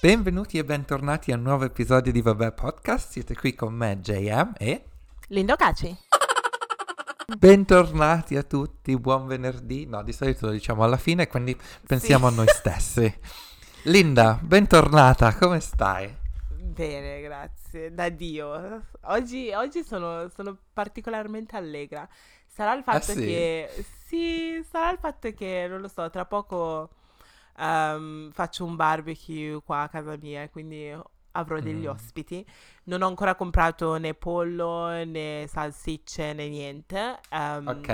Benvenuti e bentornati a un nuovo episodio di Vabbè Podcast. Siete qui con me, JM e. Lindo Caci. Bentornati a tutti, buon venerdì. No, di solito lo diciamo alla fine, quindi pensiamo Sì. a noi stessi. Linda, bentornata, come stai? Bene, grazie. Da Dio. Oggi, oggi sono, sono particolarmente allegra. Sarà il fatto Ah, sì? che... Sì, sarà il fatto che, non lo so, tra poco ehm, faccio un barbecue qua a casa mia e quindi avrò degli Mm. ospiti. Non ho ancora comprato né pollo né salsicce né niente. ehm, Ok,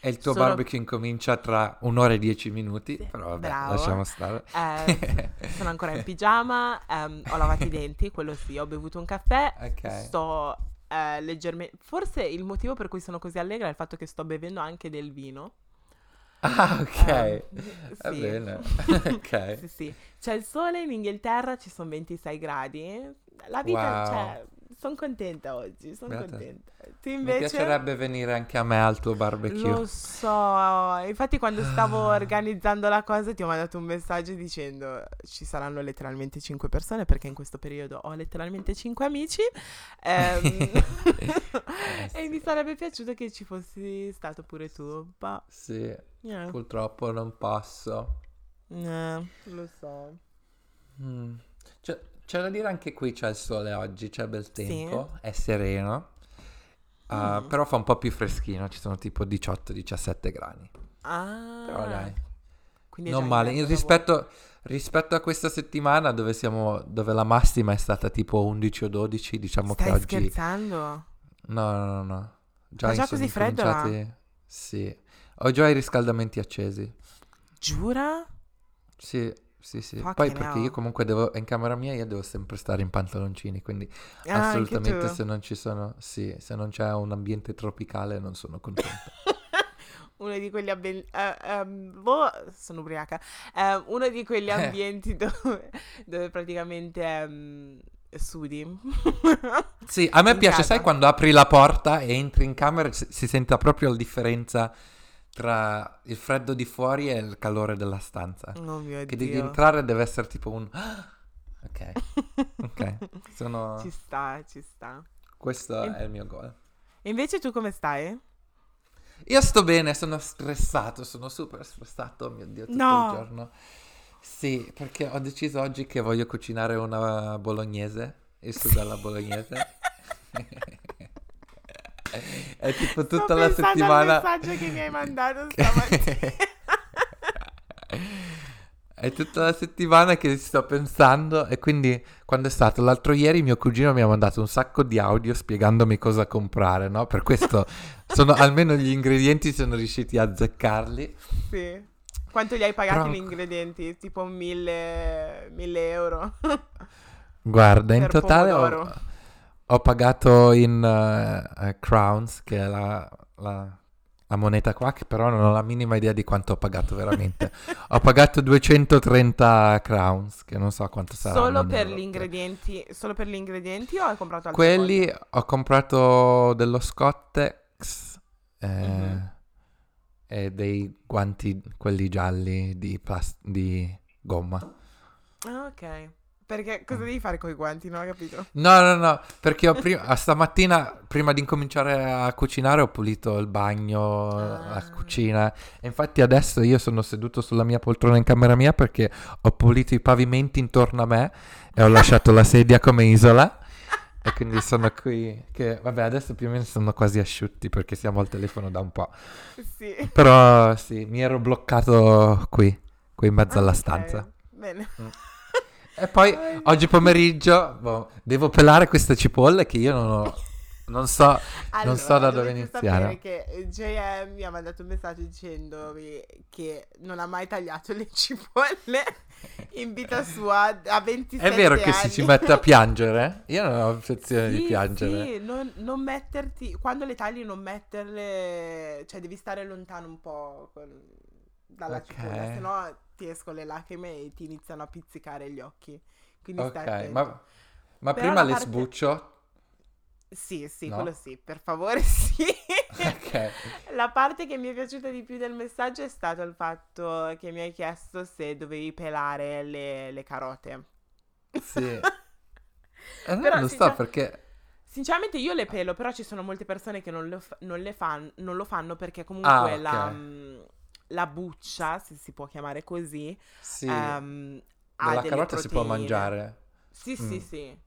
e il tuo sono- barbecue incomincia tra un'ora e dieci minuti, Sì, però vabbè, bravo. lasciamo stare. Eh, sono ancora in pigiama, ehm, ho lavato i denti, quello sì, ho bevuto un caffè, Ok. sto eh, leggermente... Forse il motivo per cui sono così allegra è il fatto che sto bevendo anche del vino. Ah, ok. Ehm, Va sì. bene. ok. Sì, sì. C'è il sole in Inghilterra, ci sono 26 gradi. La vita, Wow. cioè, sono contenta oggi, sono contenta. Tu Mi invece... piacerebbe venire anche a me al tuo barbecue. Lo so, infatti quando stavo organizzando la cosa ti ho mandato un messaggio dicendo ci saranno letteralmente 5 persone perché in questo periodo ho letteralmente 5 amici ehm, Eh, e mi sarebbe piaciuto che ci fossi stato pure tu, ma Sì, eh, purtroppo non posso. eh, lo so. Mm. C'è, c'è da dire anche qui c'è il sole oggi, c'è bel Sì. tempo, è sereno. Ah, Mm. Però fa un po' più freschino, ci sono tipo 18-17 gradi. Ah, Però dai, quindi non male. Rispetto, rispetto a questa settimana dove siamo, dove la massima è stata tipo 11 o 12, diciamo voi. che Stai oggi... scherzando? No, no, no, no. Già, Ma già così freddo Sì. Ho già i riscaldamenti accesi. Giura? Sì, sì, sì. Fucking Poi perché hell. io comunque devo, in camera mia io devo sempre stare in pantaloncini, quindi Ah, anche assolutamente tu. se non ci sono, sì, se non c'è un ambiente tropicale non sono contento. uno di quegli ambienti. boh, sono ubriaca. Eh, uno di quegli ambienti dove, dove praticamente ehm, sudi. Sì, a me In piace, casa. sai, quando apri la porta e entri in camera si, si sente proprio la differenza tra il freddo di fuori e il calore della stanza. Oh mio Che Dio. devi entrare deve essere tipo un... Ok, ok, sono... Ci sta, ci sta. questo E- è il mio goal. E invece tu come stai? Io sto bene, sono stressato, sono super stressato, oh mio Dio, tutto No. il giorno. Sì, perché ho deciso oggi che voglio cucinare una bolognese, il sugo alla bolognese. È tipo tutta Sto la settimana... al messaggio che mi hai mandato stamattina. È tutta la settimana che sto pensando e quindi quando è stato l'altro ieri mio cugino mi ha mandato un sacco di audio spiegandomi cosa comprare, no? Per questo sono almeno gli ingredienti sono riusciti a azzeccarli. sì. Quanto gli hai pagati Però- gli ingredienti? Tipo mille, mille euro. Guarda, in totale pomodoro. ho pagato in eh, eh, crowns, che è la, la- la moneta qua, che però non ho la minima idea di quanto ho pagato veramente. ho pagato 230 crowns, che non so quanto saranno. Solo per gli ingredienti, solo per gli ingredienti o hai comprato altre Quelli cose? ho comprato dello Scottex eh, Mhm. e dei guanti, quelli gialli di, plas- di gomma. Ah, ok. Perché cosa devi fare con i guanti? Non ho capito. No, no, no, perché ho prima, stamattina, prima di incominciare a cucinare, ho pulito il bagno, Ah. la cucina. E infatti adesso io sono seduto sulla mia poltrona in camera mia perché ho pulito i pavimenti intorno a me e ho lasciato la sedia come isola. E quindi sono qui, che vabbè adesso più o meno sono quasi asciutti perché siamo al telefono da un po'. Sì. Però sì, mi ero bloccato qui, qui in mezzo alla Ah, ok. stanza. Bene. E poi oggi pomeriggio boh, devo pelare queste cipolle che io non ho, non so, non so da dove iniziare. sapere che JM mi ha mandato un messaggio dicendomi che non ha mai tagliato le cipolle in vita sua a 27 È vero che anni. si ci mette a piangere? Io non ho affezione di Sì, piangere. Sì, non, non metterti, quando le tagli non metterle, cioè devi stare lontano un po' con- dalla Ok. cipolla, se no ti escono le lacrime e ti iniziano a pizzicare gli occhi. Quindi stai Ok, attento. ma, ma prima la le parte- sbuccio. Sì, sì, No? quello sì, per favore sì. Ok. La parte che mi è piaciuta di più del messaggio è stato il fatto che mi hai chiesto se dovevi pelare le, le carote. Sì. Eh, no, Però lo so perché... Sinceramente io le pelo, però ci sono molte persone che non lo, fa- non le fan- non lo fanno perché comunque Ah, ok. la, mm, la buccia, se si può chiamare così, Sì, ehm, ha la carota si può proteine. mangiare. Sì, Mm. sì, sì.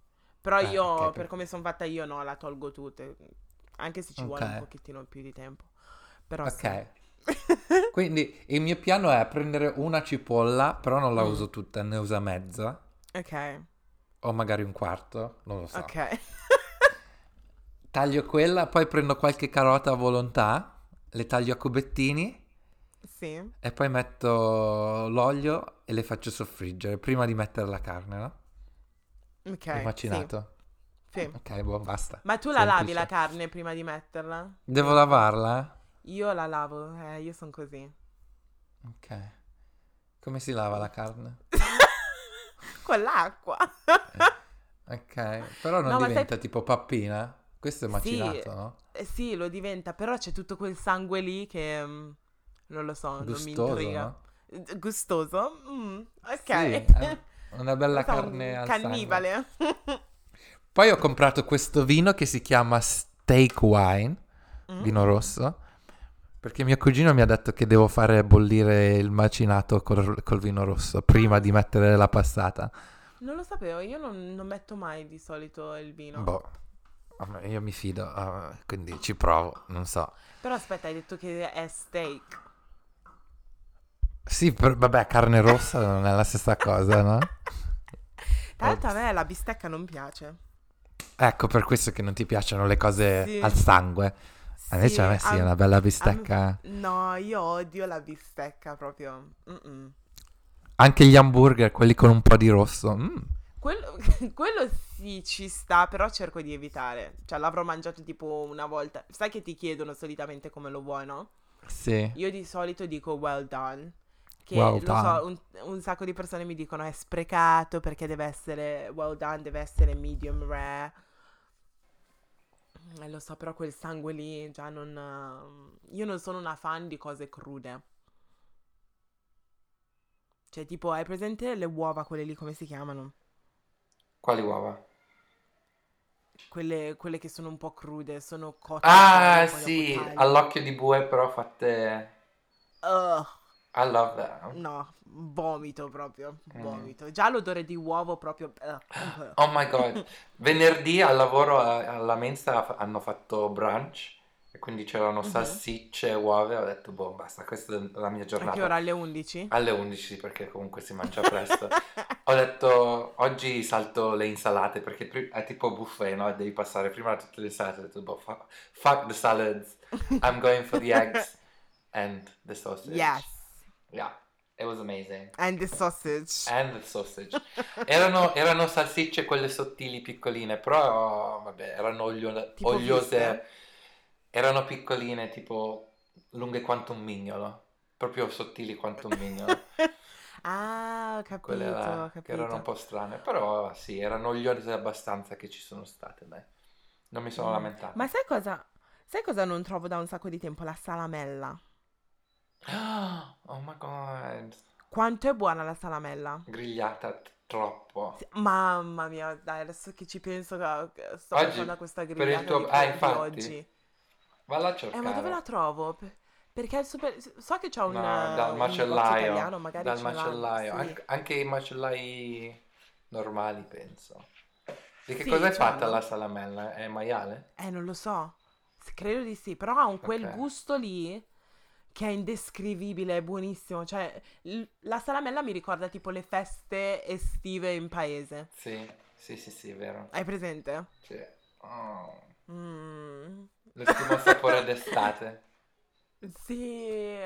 Però Eh, io, ok, per come sono fatta io, no, la tolgo tutte. Anche se ci vuole un pochettino più di tempo. Però sì. Ok. Quindi il mio piano è prendere una cipolla, però non la Mm. uso tutta, ne uso mezza. Ok, O magari un quarto, non lo so. ok. Taglio quella, poi prendo qualche carota a volontà, le taglio a cubettini sì. e poi metto l'olio e le faccio soffriggere prima di mettere la carne, no? Ok. Il macinato. sì, sì. Ok, buon, basta. Ma tu la lavi Semplice. la carne prima di metterla? Devo lavarla? Io la lavo, eh, io sono così. Ok. Come si lava la carne? Con l'acqua. Ok, però non No, diventa sai- tipo pappina? Questo è Sì. macinato, no? Eh, sì, lo diventa, però c'è tutto quel sangue lì che... non lo so, non mi Gustoso, intriga. no? Gustoso? Mm, ok. Sì, una bella carne un cannibale. Poi ho comprato questo vino che si chiama Steak Wine, Mm. vino rosso, perché mio cugino mi ha detto che devo fare bollire il macinato col, col vino rosso prima di mettere la passata. Non lo sapevo, io non, non metto mai di solito il vino. Boh, io mi fido, ah, quindi ci provo, non so. Però aspetta, hai detto che è steak. Sì, per- vabbè, carne rossa non è la stessa cosa, no? Tra l'altro a me la bistecca non piace. Ecco, per questo che non ti piacciono le cose Sì. al sangue. Invece a me sì, a- una bella bistecca. No, io odio la bistecca proprio. Mm-mm. Anche gli hamburger, quelli con un po' di rosso. mm. Quello, quello sì ci sta, però cerco di evitare. Cioè, l'avrò mangiato tipo una volta. Sai che ti chiedono solitamente come lo vuoi, no? Sì. Io di solito dico well done. Che Well lo so, un, un sacco di persone mi dicono è sprecato perché deve essere well done, deve essere medium rare. Eh, lo so, però quel sangue lì già non... eh, Io non sono una fan di cose crude. Cioè, tipo, hai presente le uova, quelle lì, come si chiamano? Quali uova? Quelle, quelle che sono un po' crude, sono cotte. Ah, sì, all'occhio di bue però fatte... Ugh, I love that. no, vomito proprio, Mm. vomito. Già l'odore di uovo proprio... ugh. Oh my god. Venerdì al lavoro a- alla mensa hanno fatto brunch e quindi c'erano Mhm. salsicce, uova e ho detto, boh, basta, questa è la mia A giornata. che ora? Alle 11? Alle 11 perché comunque si mangia presto. Ho detto oggi salto le insalate perché è tipo buffet, no? Devi passare prima tutte le insalate. Ho detto, boh, fuck, fuck the salads. I'm going for the eggs and the sausage. yes, Yeah, it was amazing. and the sausage. And the sausage. Erano, erano salsicce quelle sottili piccoline, però vabbè, erano olio- oliose. viste? Erano piccoline, tipo lunghe quanto un mignolo. Proprio sottili quanto un mignolo. ah, ho capito, Quelle là, ho che capito. erano un po' strane, però sì, erano oliose abbastanza che ci sono state, dai. Non mi sono Mm. lamentato. Ma sai cosa? Sai cosa non trovo da un sacco di tempo? La salamella. Oh my god, Quanto è buona la salamella? grigliata t- troppo. Sì, Mamma mia, dai, adesso che ci penso che sto Oggi, a questa per il grigliata tuo- di, ah, infatti. oggi. Valla a Eh, cercare. ma dove la trovo? Per- Perché è super... So che c'è un, No, eh, dal un macellaio, italiano, magari dal macellaio, sì. anche, anche i macellai normali, penso. Di che Sì, cosa è fatta la salamella? È maiale? Eh, non lo so. Credo di sì, però ha un quel Ok. gusto lì che è indescrivibile, è buonissimo. Cioè, l- la salamella mi ricorda tipo le feste estive in paese. Sì, sì, sì, sì, è vero. Hai presente? Sì. Oh, Mm. l'ultimo sapore d'estate. Sì.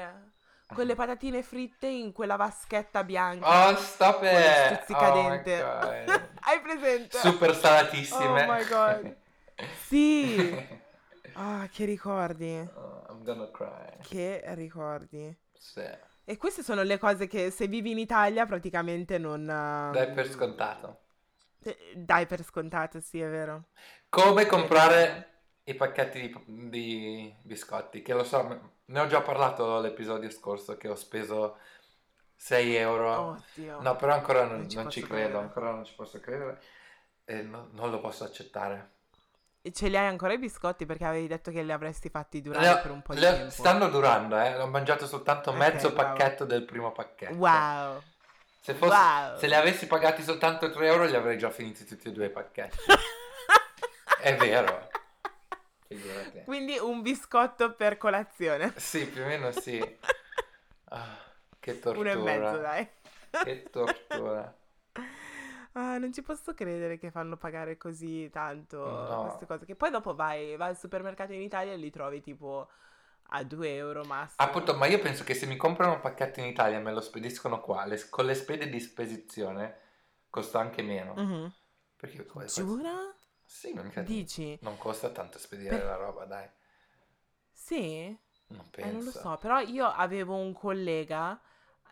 Con le patatine fritte in quella vaschetta bianca. Oh, stop it! stuzzicadente. Oh my God. Hai presente? Super salatissime. Oh my God. Sì. Ah, che ricordi. Oh, I'm gonna cry. Che ricordi. Sì. E queste sono le cose che se vivi in Italia praticamente non... Dai per scontato. Eh, Dai per scontato, sì, è vero. Come comprare i pacchetti di, di biscotti? Che lo so, ne ho già parlato l'episodio scorso che ho speso 6 euro. Oddio. No, però ancora non, Non ci non ci credo, credere. ancora non ci posso credere. E no- non lo posso accettare. Ce li hai ancora i biscotti perché avevi detto che li avresti fatti durare Le- per un po' di tempo. stanno durando, eh. Ho mangiato soltanto Ok, mezzo wow. pacchetto del primo pacchetto. Wow. Se, fosse- Wow. se li avessi pagati soltanto 3 euro, li avrei già finiti tutti e due i pacchetti. È vero. Figurati. Quindi un biscotto per colazione. Sì, più o meno sì. Ah, che tortura. Uno e mezzo, dai. Che tortura. Ah, non ci posso credere che fanno pagare così tanto No. queste cose. Che poi dopo vai, vai al supermercato in Italia e li trovi tipo a 2 euro massimo. Appunto, ma io penso che se mi comprano un pacchetto in Italia e me lo spediscono qua, le- con le spese di spedizione costa anche meno. Mhm. Perché come- Giura? Sì, non, credo- Dici? non costa tanto spedire Per- la roba, dai. Sì? Non Eh, penso. non lo so, però io avevo un collega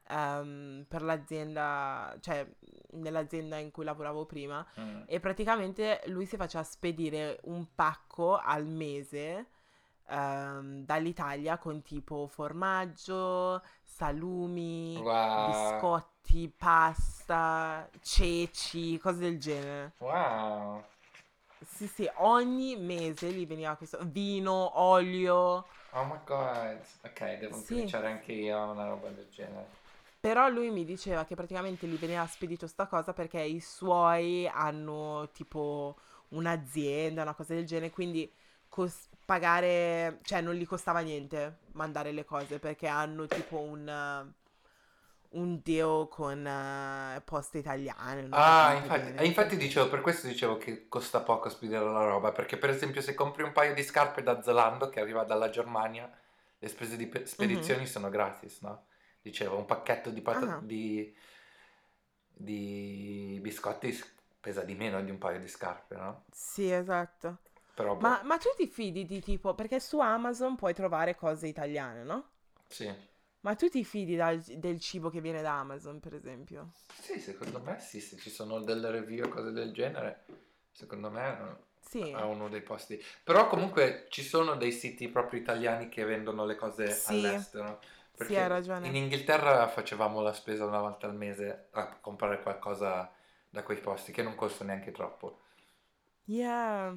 ehm, per l'azienda, cioè nell'azienda in cui lavoravo prima, Mm. e praticamente lui si faceva spedire un pacco al mese ehm, dall'Italia con tipo formaggio, salumi, Wow. biscotti, pasta, ceci, cose del genere. Wow. Sì, sì, ogni mese gli veniva questo vino, olio. Oh my god. Ok, devo Sì. cominciare anche io una roba del genere. Però lui mi diceva che praticamente gli veniva spedito sta cosa perché i suoi hanno tipo un'azienda, una cosa del genere, quindi cos- pagare, cioè non gli costava niente mandare le cose perché hanno tipo un, un deal con uh, poste italiane. Ah, infatti, e infatti dicevo, per questo dicevo che costa poco spedire la roba, perché per esempio se compri un paio di scarpe da Zalando che arriva dalla Germania, le spese di pe- spedizioni sono gratis, no? Dicevo, un pacchetto di, pata- Mhm. Ah. di, di biscotti pesa di meno di un paio di scarpe, no? Sì, esatto. Però, boh, Ma, ma tu ti fidi di tipo, perché su Amazon puoi trovare cose italiane, no? sì. Ma tu ti fidi dal- del cibo che viene da Amazon, per esempio? Sì, secondo me sì, se ci sono delle review o cose del genere, secondo me Sì. è uno dei posti. Però comunque ci sono dei siti proprio italiani che vendono le cose Sì. all'estero. Sì, Perché hai ragione. in Inghilterra facevamo la spesa una volta al mese a comprare qualcosa da quei posti che non costa neanche troppo. Yeah.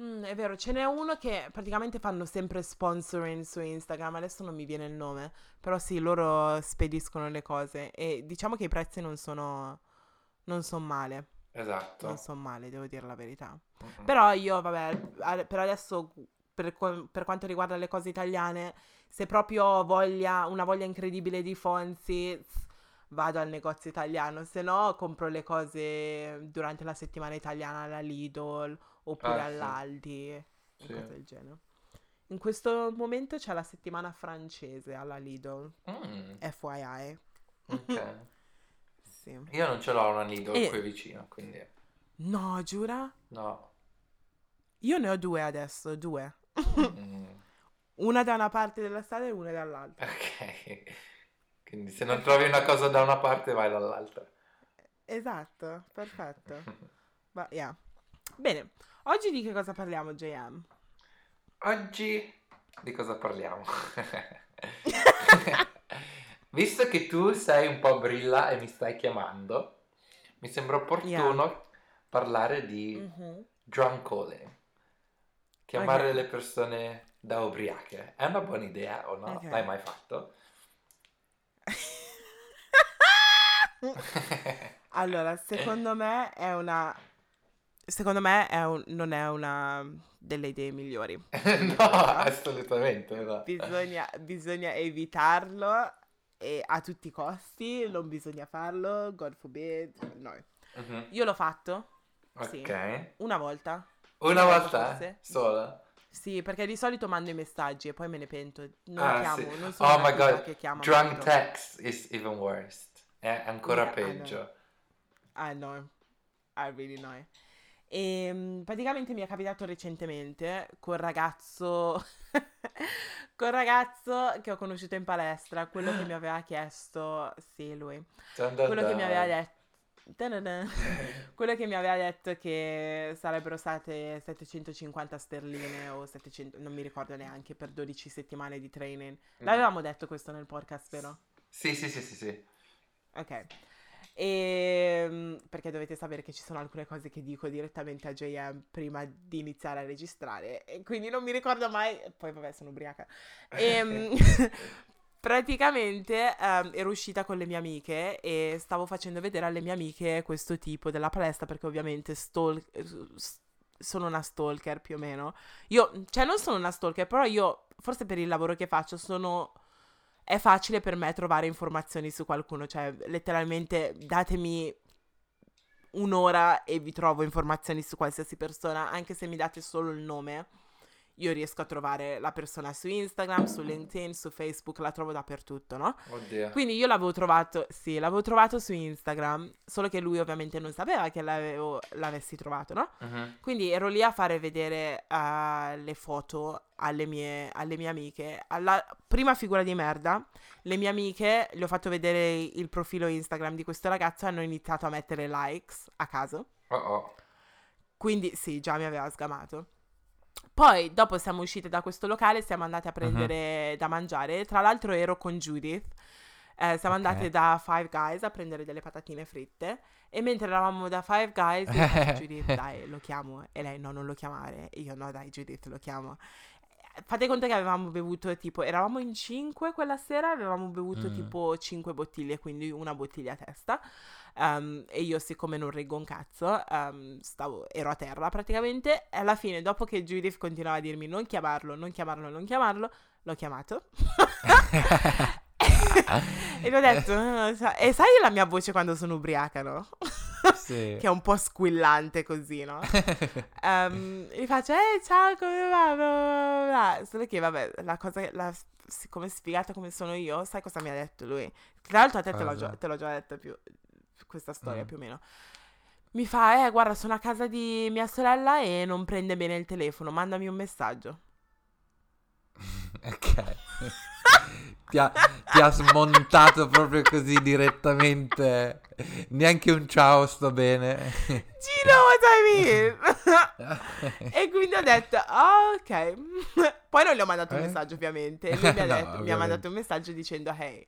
Mm, è vero, ce n'è uno che praticamente fanno sempre sponsoring su Instagram, adesso non mi viene il nome, però sì, loro spediscono le cose e diciamo che i prezzi non sono, non sono male, Esatto. non sono male, devo dire la verità. Mhm. Però io, vabbè, per adesso, per, per quanto riguarda le cose italiane, se proprio voglia, una voglia incredibile di Fonzi, vado al negozio italiano, se no compro le cose durante la settimana italiana alla Lidl oppure Ah, all'Aldi Sì. cose del genere. In questo momento c'è la settimana francese alla Lidl, Mm, FYI. ok. Sì. Io non ce l'ho una Lidl E- qui vicino, quindi No, giura? no. Io ne ho due adesso, due. Mm, Una da una parte della strada e una dall'altra. ok. Quindi se non trovi una cosa da una parte vai dall'altra. Esatto, perfetto. Ma, yeah. Bene, oggi di che cosa parliamo, JM? Oggi di cosa parliamo? Visto che tu sei un po' brilla e mi stai chiamando, mi sembra opportuno parlare di Mhm. drunk calling. Chiamare Ok. le persone da ubriache. È una buona idea o no? Ok. L'hai mai fatto? Allora, secondo me è una... Secondo me è un- non è una delle idee migliori. no, assolutamente no. Bisogna, bisogna evitarlo e a tutti i costi, non bisogna farlo, God forbid, no. Mhm. Io l'ho fatto, Sì. Ok. una volta. Una Una volta? forse? Sola? Sì, perché di solito mando i messaggi e poi me ne pento. Non Ah, chiamo, sì. non sono Oh my god, che chiama drunk molto. text is even worse. È ancora Yeah, I know. peggio. I know, I really know. E mm, praticamente mi è capitato recentemente col ragazzo, col ragazzo che ho conosciuto in palestra, quello che mi aveva chiesto, sì, lui, quello che mi aveva detto. Quello che mi aveva detto che sarebbero state 750 sterline o 700, non mi ricordo neanche, per 12 settimane di training. Mm. L'avevamo detto questo nel podcast, vero? Sì, sì, sì, sì, sì. Ok. E, perché dovete sapere che ci sono alcune cose che dico direttamente a JM prima di iniziare a registrare e quindi non mi ricordo mai, poi vabbè sono ubriaca. E, praticamente um, ero uscita con le mie amiche e stavo facendo vedere alle mie amiche questo tipo della palestra perché ovviamente stalk, sono una stalker più o meno. Io, cioè non sono una stalker, però io, forse per il lavoro che faccio, sono è facile per me trovare informazioni su qualcuno, cioè letteralmente datemi un'ora e vi trovo informazioni su qualsiasi persona, anche se mi date solo il nome io riesco a trovare la persona su Instagram, su LinkedIn, su Facebook, la trovo dappertutto, no? Oddio. Quindi io l'avevo trovato, sì, l'avevo trovato su Instagram, solo che lui ovviamente non sapeva che l'avessi trovato, no? Uh-huh. Quindi ero lì a fare vedere uh, le foto alle mie, alle mie amiche. Alla prima figura di merda, le mie amiche, le ho fatto vedere il profilo Instagram di questo ragazzo e hanno iniziato a mettere likes a caso. Oh oh. Quindi sì, già mi aveva sgamato. Poi, dopo siamo uscite da questo locale, siamo andate a prendere uh-huh. da mangiare. Tra l'altro ero con Judith. Eh, siamo okay. andate da Five Guys a prendere delle patatine fritte. E mentre eravamo da Five Guys, Judith, dai, lo chiamo. E lei, no, non lo chiamare. E io, no, dai, Judith, lo chiamo. Fate conto che avevamo bevuto tipo, eravamo in cinque quella sera, avevamo bevuto mm. tipo cinque bottiglie, quindi una bottiglia a testa. Um, e io, siccome non reggo un cazzo, um, stavo, ero a terra praticamente. E alla fine, dopo che Judith continuava a dirmi non chiamarlo, non chiamarlo, non chiamarlo, l'ho chiamato. e gli ho detto, e sai la mia voce quando sono ubriaca, no? Sì. che è un po' squillante così, no? um, gli faccio, eh, ciao, come va? Bla. Solo che, vabbè, la cosa, la, come sfigata come sono io, sai cosa mi ha detto lui? Tra l'altro a te te l'ho, già, te l'ho già detto più, questa storia mm. più o meno. Mi fa, eh, guarda, sono a casa di mia sorella e non prende bene il telefono, mandami un messaggio. ok. ti, ha, ti, ha, smontato proprio così direttamente. Neanche un ciao, sto bene. know what I mean? e quindi ho detto, oh, ok. Poi non gli ho mandato eh? un messaggio, ovviamente. Lui mi ha, detto, no, mi ha mandato un messaggio dicendo, hey.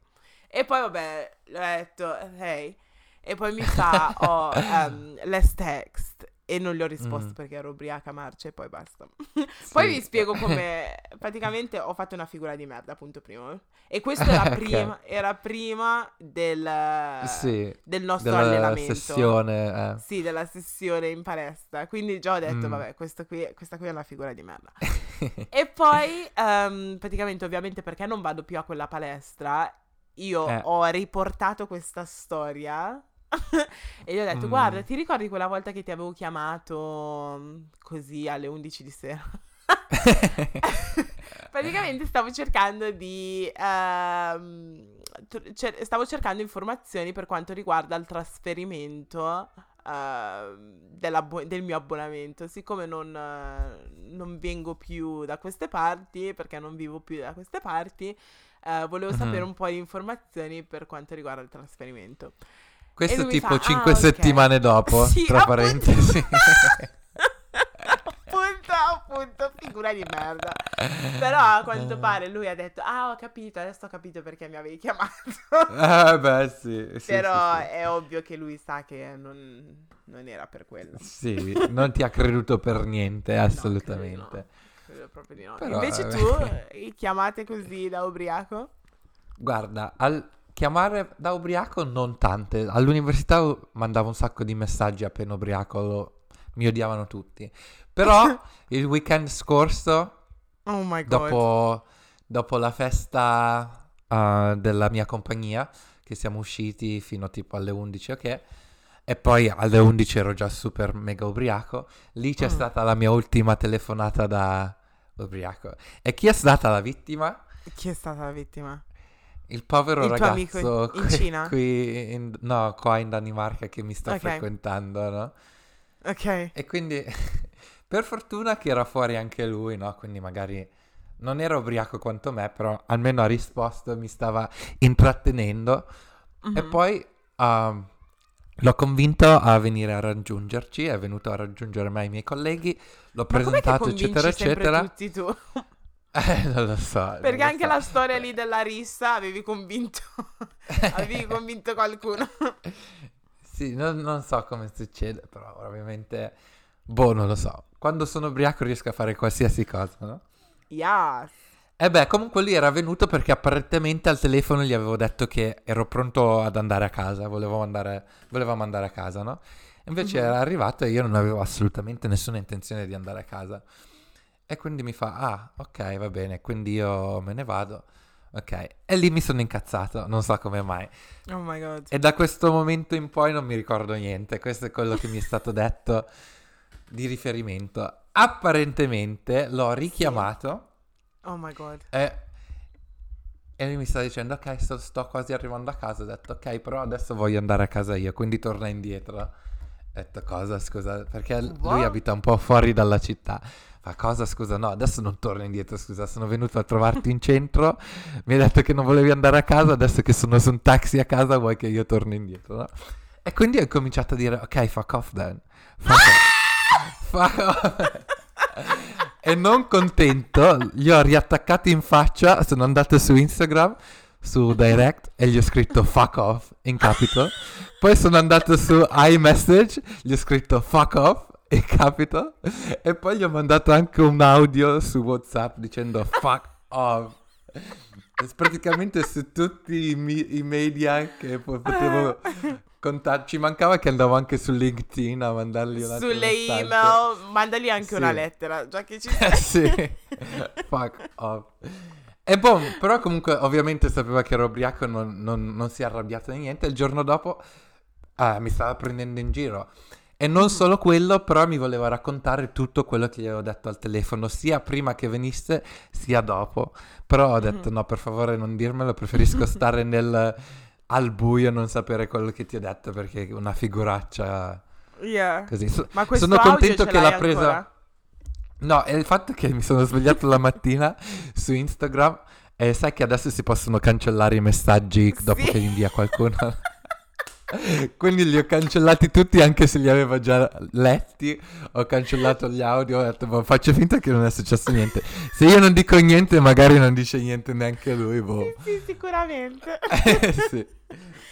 E poi, vabbè, ho detto, hey. E poi mi fa, oh, um, let's text. E non gli ho risposto mm. perché ero ubriaca marcia e poi basta. Sì. poi vi spiego come praticamente ho fatto una figura di merda, appunto prima. E questo era, okay. prima, era prima del, sì, del nostro della allenamento. sessione. Eh. Sì, della sessione in palestra. Quindi già ho detto, mm. vabbè, qui, questa qui è una figura di merda. e poi, um, praticamente, ovviamente perché non vado più a quella palestra, io eh. ho riportato questa storia e gli ho detto, mm. guarda, ti ricordi quella volta che ti avevo chiamato mm, così alle 11 di sera? Praticamente stavo cercando di... Uh, cer- stavo cercando informazioni per quanto riguarda il trasferimento uh, del mio abbonamento. Siccome non, uh, non, vengo più da queste parti, perché non vivo più da queste parti, uh, volevo uh-huh. sapere un po' di informazioni per quanto riguarda il trasferimento. Questo tipo 5 ah, settimane okay. dopo, sì, tra appunto. parentesi. appunto, appunto, figura di merda. Però a quanto pare lui ha detto, ah ho capito, adesso ho capito perché mi avevi chiamato. Ah beh sì. sì Però sì, sì. è ovvio che lui sa che non, non, era per quello. Sì, non ti ha creduto per niente, assolutamente. No, credo, no. credo proprio di no. Però, Invece tu, chiamate così da ubriaco? Guarda, al Chiamare da ubriaco non tante. All'università mandavo un sacco di messaggi appena ubriaco, lo... mi odiavano tutti. Però il weekend scorso, oh dopo, dopo, la festa uh, della mia compagnia, che siamo usciti fino tipo alle 11, ok? E poi alle 11 ero già super mega ubriaco. Lì c'è mm. stata la mia ultima telefonata da ubriaco. E chi è stata la vittima? Chi è stata la vittima? Il povero il ragazzo in, in Cina? qui in, no, qua in Danimarca che mi sta okay. frequentando, no? Ok. E quindi per fortuna che era fuori anche lui, no? Quindi magari non era ubriaco quanto me, però almeno ha risposto, mi stava intrattenendo. Mm-hmm. E poi uh, l'ho convinto a venire a raggiungerci, è venuto a raggiungere me e i miei colleghi, l'ho Ma presentato, eccetera, eccetera. tutti tu? Eh, non lo so. Perché lo anche so. la storia lì della rissa avevi convinto, avevi convinto qualcuno. Sì, non, non so come succede, però ovviamente, boh, non lo so. Quando sono ubriaco riesco a fare qualsiasi cosa, no? Yes. E beh, comunque lui era venuto perché apparentemente al telefono gli avevo detto che ero pronto ad andare a casa, volevo andare, volevamo andare a casa, no? Invece Mhm. era arrivato e io non avevo assolutamente nessuna intenzione di andare a casa. E quindi mi fa, ah, ok, va bene, quindi io me ne vado. Ok, e lì mi sono incazzato, non so come mai. Oh my god. E da questo momento in poi non mi ricordo niente, questo è quello che mi è stato detto di riferimento. Apparentemente l'ho richiamato Oh my god. e, e lui mi sta dicendo ok sto, sto quasi arrivando a casa, ho detto ok però adesso voglio andare a casa io, quindi torna indietro. Ho detto cosa scusa, perché l- lui What? abita un po' fuori dalla città. Fa cosa scusa? No, adesso non torno indietro, scusa, sono venuto a trovarti in centro, mi hai detto che non volevi andare a casa, adesso che sono su un taxi a casa vuoi che io torni indietro, no? E quindi ho cominciato a dire ok fuck off then. Fuck off. Fuck off. e non contento, gli ho riattaccato in faccia, sono andato su Instagram, su Direct e gli ho scritto fuck off in capital. Poi sono andato su iMessage, gli ho scritto fuck off in capital e poi gli ho mandato anche un audio su WhatsApp dicendo fuck off. E praticamente su tutti i, mi- i media che po- potevo contattare, ci mancava che andavo anche su LinkedIn a mandargli un altro Sulle email, mandagli anche Sì. una lettera, già che ci sei. sì, fuck off. E boh, però comunque ovviamente sapeva che ero ubriaco, non, non- non si è arrabbiato di niente. Il giorno dopo ah, mi stava prendendo in giro. E non solo quello, però mi voleva raccontare tutto quello che gli avevo detto al telefono, sia prima che venisse, sia dopo. Però ho detto Mhm. no, per favore non dirmelo, preferisco stare nel, al buio e non sapere quello che ti ho detto perché è una figuraccia Yeah. così. So- Ma questo sono contento che l'ha presa... ancora? No, è il fatto che mi sono svegliato la mattina su Instagram e sai che adesso si possono cancellare i messaggi dopo Sì. che li invia qualcuno. Quindi li ho cancellati tutti anche se li avevo già letti. Ho cancellato gli audio, ho detto boh, faccio finta che non è successo niente. Se io non dico niente, magari non dice niente neanche lui. Boh. Sì, sì, sicuramente. Eh, sì.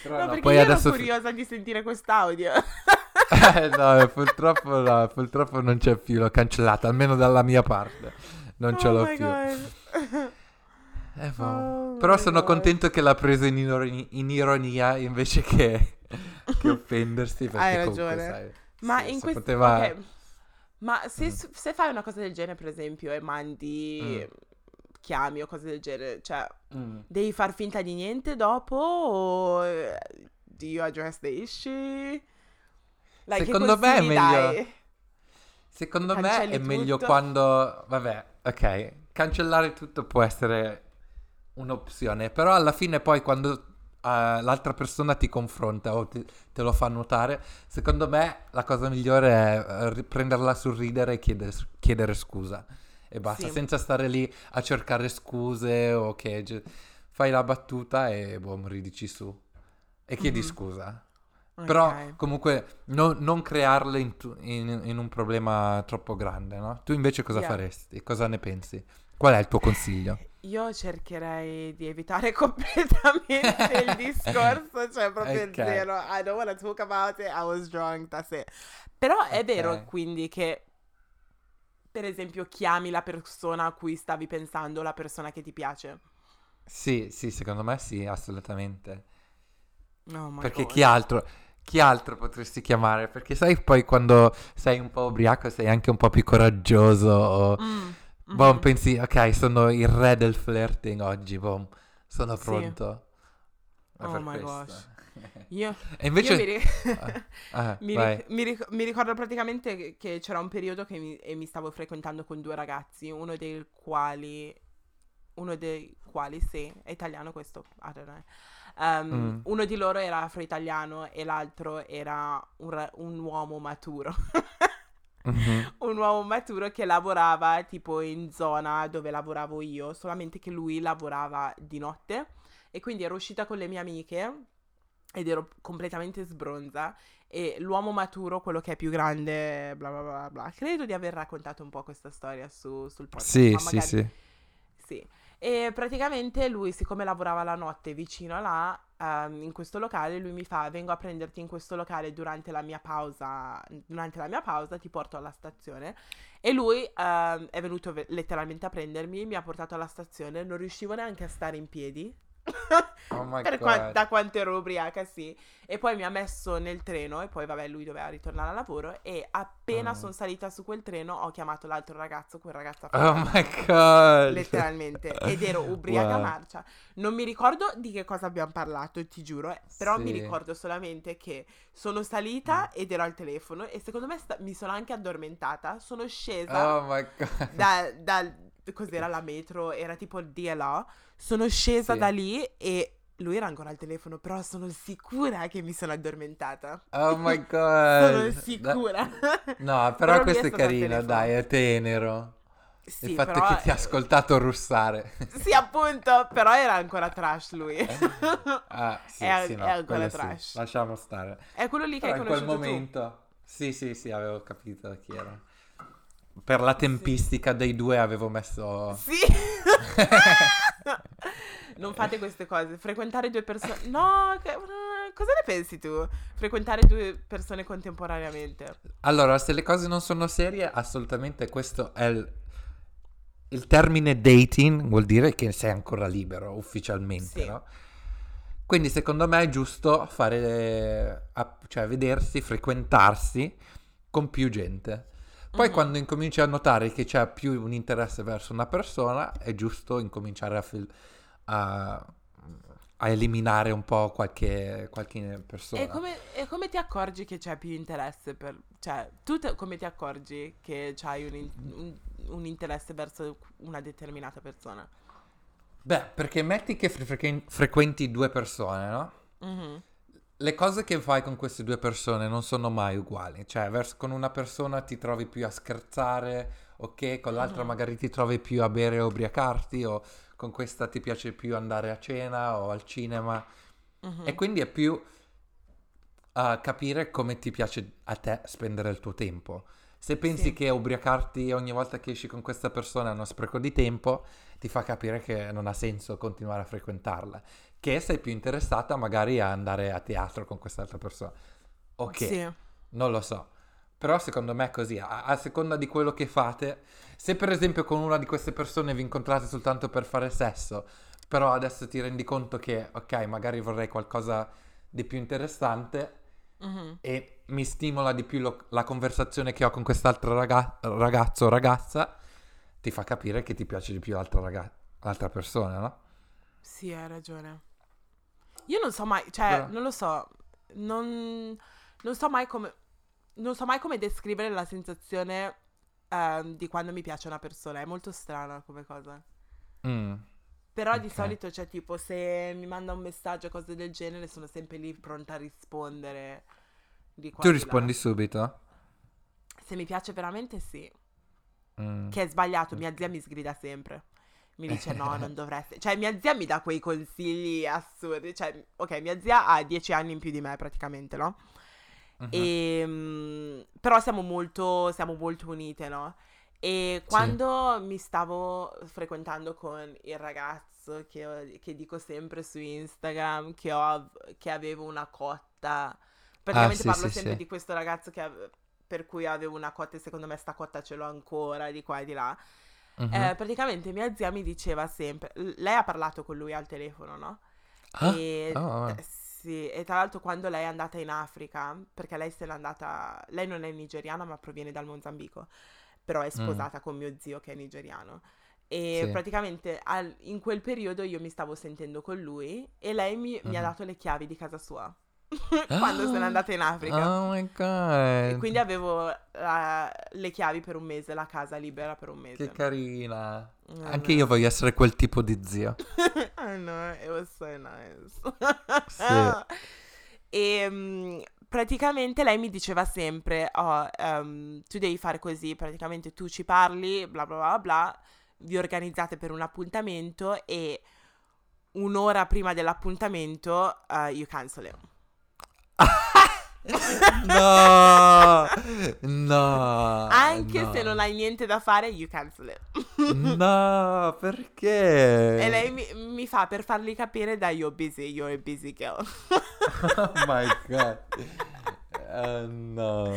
Però No, no, perché poi io adesso... ero curiosa di sentire quest'audio. Eh, no, purtroppo no, purtroppo non c'è più, l'ho cancellata, almeno dalla mia parte. Non ce oh l'ho my più. God. Eh, boh. Oh Però sono God. contento che l'ha preso in, in ironia invece che, che offendersi. Perché Hai comunque, ragione. sai, Ma sì, in questo poteva... ok, Ma se, Mm. se fai una cosa del genere, per esempio, e mandi chiami o cose del genere, cioè, Mm. devi far finta di niente dopo o do you address the issue? Like, Secondo me è meglio- dai? Secondo me Cancelli è meglio tutto? quando... Vabbè, ok, cancellare tutto può essere un'opzione, però alla fine poi quando eh, l'altra persona ti confronta o ti- te lo fa notare, secondo me la cosa migliore è eh, prenderla sul ridere e chiedere, chiedere scusa. E basta, Sì. senza stare lì a cercare scuse o che... ge- Fai la battuta e boh, ridici su. E chiedi Mhm. scusa. Però Ok. comunque no- non crearle in, tu- in- in un problema troppo grande, no? Tu invece cosa Yeah. faresti? Cosa ne pensi? Qual è il tuo consiglio? Io cercherei di evitare completamente il discorso, cioè proprio Ok. zero. I don't want to talk about it, I was drunk, that's it. Però è vero quindi che, per esempio, chiami la persona a cui stavi pensando, la persona che ti piace. Sì, sì, secondo me sì, assolutamente. Oh my Perché God. chi altro, chi altro potresti chiamare? Perché sai poi quando sei un po' ubriaco sei anche un po' più coraggioso o... Mm, Boh, mhm. pensi, ok, sono il re del flirting oggi, boh, sono Sì. pronto. È Oh my questo. gosh. Io, invece... io mi, ri- Ah, mi, ric- mi ric- mi ricordo praticamente che- c'era un periodo che mi, e mi stavo frequentando con due ragazzi, uno dei quali, uno dei quali, sì, è italiano questo. Um, Mm. Uno di loro era afro-italiano e l'altro era un, ra- un uomo maturo. Mhm. un uomo maturo che lavorava tipo in zona dove lavoravo io, solamente che lui lavorava di notte e quindi ero uscita con le mie amiche ed ero completamente sbronza e l'uomo maturo, quello che è più grande, bla bla bla bla, credo di aver raccontato un po' questa storia su, sul podcast. Sì, ma sì, magari- sì. Sì. E praticamente lui, siccome lavorava la notte vicino là, ehm, in questo locale, lui mi fa: Vengo a prenderti in questo locale durante la mia pausa. Durante la mia pausa ti porto alla stazione. E lui ehm, è venuto ve- letteralmente a prendermi, mi ha portato alla stazione. Non riuscivo neanche a stare in piedi. Oh my per God. qua- da quanto ero ubriaca, sì. E poi mi ha messo nel treno e poi vabbè lui doveva ritornare al lavoro e appena Mm. sono salita su quel treno ho chiamato l'altro ragazzo, quel ragazzo Oh my god. letteralmente ed ero ubriaca Wow. marcia. Non mi ricordo di che cosa abbiamo parlato, ti giuro, eh, però mi Sì. ricordo solamente che sono salita ed ero al telefono e secondo me sta- mi sono anche addormentata, sono scesa Oh my god. da, dal cos'era la metro, era tipo il DLA. Sono scesa Sì. da lì e lui era ancora al telefono, però sono sicura che mi sono addormentata. Oh my god. sono Da- sicura. No, però, Però questo è carino, dai, è tenero. sì, Il fatto però- che ti ha ascoltato russare. Sì, appunto, però era ancora trash lui. Ah, sì, È- sì, no, è ancora quello sì. trash. Lasciamo stare. È quello lì che Però hai in quel conosciuto tu. momento... Sì, sì, sì, avevo capito chi era. Per la tempistica dei due avevo messo... Sì. non fate queste cose. Frequentare due persone. No, che- cosa ne pensi tu? Frequentare due persone contemporaneamente. Allora, se le cose non sono serie, assolutamente questo è il... Il termine dating vuol dire che sei ancora libero ufficialmente, Sì. no? Quindi secondo me è giusto fare, app- cioè vedersi, frequentarsi con più gente. Poi Mhm. quando incominci a notare che c'è più un interesse verso una persona, è giusto incominciare a, fil- a- a eliminare un po' qualche, qualche persona. E come, e come ti accorgi che c'è più interesse per... Cioè, tu te- come ti accorgi che c'hai un, un- un interesse verso una determinata persona? Beh, perché metti che fre- frequen- frequenti due persone, no? Mhm. Le cose che fai con queste due persone non sono mai uguali. Cioè, vers- con una persona ti trovi più a scherzare, ok? Con l'altra Mhm. magari ti trovi più a bere e ubriacarti, o con questa ti piace più andare a cena o al cinema. Mhm. E quindi è più a capire come ti piace a te spendere il tuo tempo. Se pensi Sì. che ubriacarti ogni volta che esci con questa persona è uno spreco di tempo, ti fa capire che non ha senso continuare a frequentarla. Che sei più interessata magari a andare a teatro con quest'altra persona. Ok, Sì. non lo so. Però secondo me è così, a, a seconda di quello che fate, se per esempio con una di queste persone vi incontrate soltanto per fare sesso, però adesso ti rendi conto che, ok, magari vorrei qualcosa di più interessante Mhm. e mi stimola di più lo- la conversazione che ho con quest'altro raga- ragazzo o ragazza, ti fa capire che ti piace di più l'altra, raga- l'altra persona, no? Sì, hai ragione. Io non so mai, cioè, Però- non lo so, non, non so mai come, non so mai come descrivere la sensazione ehm, di quando mi piace una persona, è molto strana come cosa. Mm. Però di Ok. solito, cioè, tipo, se mi manda un messaggio, cose del genere, sono sempre lì pronta a rispondere. Di Tu e di là. rispondi subito? Se mi piace veramente, sì. Mm. Che è sbagliato, mia zia mi sgrida sempre. Mi dice no, non dovresti. Cioè, mia zia mi dà quei consigli assurdi. Cioè, ok, mia zia ha dieci anni in più di me praticamente, no? Mhm. E, mm, però siamo molto, siamo molto unite, no? E quando mi stavo frequentando con il ragazzo che, ho- che dico sempre su Instagram che, ho, che avevo una cotta, praticamente sì, parlo sì, sempre sì. di questo ragazzo che per cui avevo una cotta e secondo me sta cotta ce l'ho ancora di qua e di là. Mhm. Eh, praticamente mia zia mi diceva sempre, lei ha parlato con lui al telefono, no? Ah, E, oh, sì, e tra l'altro quando lei è andata in Africa, perché lei se n'è andata, lei non è nigeriana ma proviene dal Mozambico, però è sposata con mio zio che è nigeriano. E Mm. Sì. praticamente al- in quel periodo io mi stavo sentendo con lui e lei mi, mi ha Mhm. dato le chiavi di casa sua quando se n'è andata in Africa. Oh my E god. quindi avevo la- le chiavi per un mese, la casa libera per un mese. Che carina. Eh, Anche no. io voglio essere quel tipo di zio. I know, it was so nice. Sì. E mm, praticamente lei mi diceva sempre, oh, ehm, tu devi fare così, praticamente tu ci parli, bla bla bla bla, vi organizzate per un appuntamento e un'ora prima dell'appuntamento eh, you cancel it. No, no. Anche no. se non hai niente da fare, you cancel it. No, perché? E lei mi, mi fa per fargli capire dai you're busy, you're a busy girl. Oh my god. Eh, no.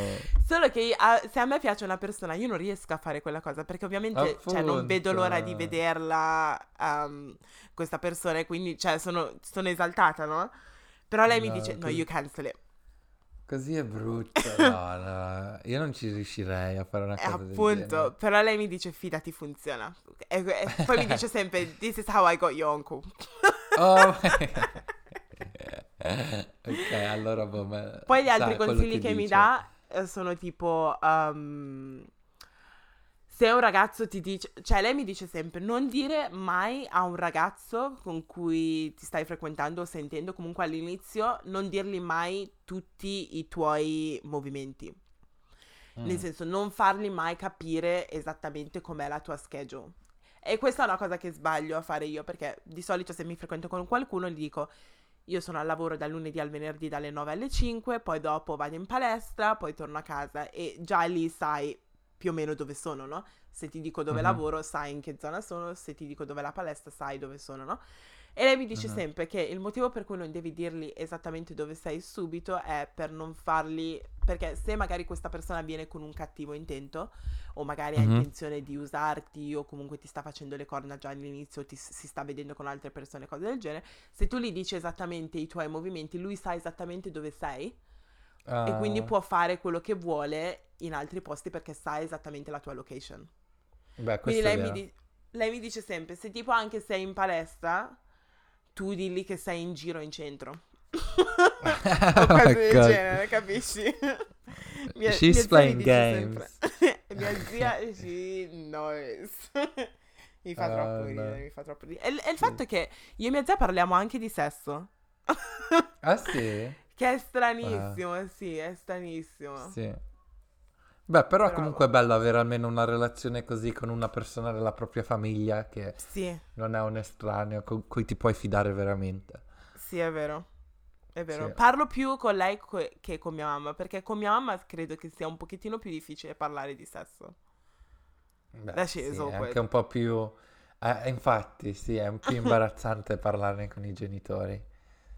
Solo che ah, se a me piace una persona, io non riesco a fare quella cosa perché ovviamente cioè, non vedo l'ora di vederla um, questa persona e quindi cioè, sono, sono esaltata, no? Però lei mi No, dice, no, you cancel it. Così è brutto. No, no. Io non ci riuscirei a fare una E cosa Eh, appunto, però lei mi dice, fidati, funziona. E, e poi mi dice sempre, this is how I got your uncle. Oh ok, allora boh, ma- Poi gli altri consigli che, mi dice. dà eh, sono tipo... um, se un ragazzo ti dice... Cioè lei mi dice sempre non dire mai a un ragazzo con cui ti stai frequentando o sentendo comunque all'inizio, non dirgli mai tutti i tuoi movimenti. Nel Mm. senso, non fargli mai capire esattamente com'è la tua schedule. E questa è una cosa che sbaglio a fare io, perché di solito se mi frequento con qualcuno gli dico, io sono al lavoro dal lunedì al venerdì dalle 9 alle 5, poi dopo vado in palestra, poi torno a casa e già lì sai più o meno dove sono, no? Se ti dico dove Mhm. lavoro, sai in che zona sono, se ti dico dove è la palestra, sai dove sono, no? E lei mi dice Mhm. sempre che il motivo per cui non devi dirgli esattamente dove sei subito è per non farli. Perché se magari questa persona viene con un cattivo intento, o magari ha Mhm. intenzione di usarti, o comunque ti sta facendo le corna già all'inizio, ti, si sta vedendo con altre persone, cose del genere, se tu gli dici esattamente i tuoi movimenti, lui sa esattamente dove sei e quindi Ah, può fare quello che vuole in altri posti perché sa esattamente la tua location. Beh, Quindi lei è mi, di- lei mi dice sempre, se tipo anche sei in palestra, tu dilli che sei in giro in centro. o Oh cose my del God. genere, capisci? Mia- She's mia playing games. mia zia, she knows. mi fa Oh, troppo no. ridere, mi fa troppo ridere. E, il- e il fatto è che io e mia zia parliamo anche di sesso. Ah sì? Che è stranissimo, sì, è stranissimo. Sì. Beh, però Però- comunque è bello avere almeno una relazione così con una persona della propria famiglia che Sì, non è un estraneo, con cui ti puoi fidare veramente. sì, è vero. È vero. Sì. Parlo più con lei co- che con mia mamma, perché con mia mamma credo che sia un pochettino più difficile parlare di sesso. Beh, sì, sceso, è poi. anche un po' più... eh, infatti, sì, è un più imbarazzante parlarne con i genitori.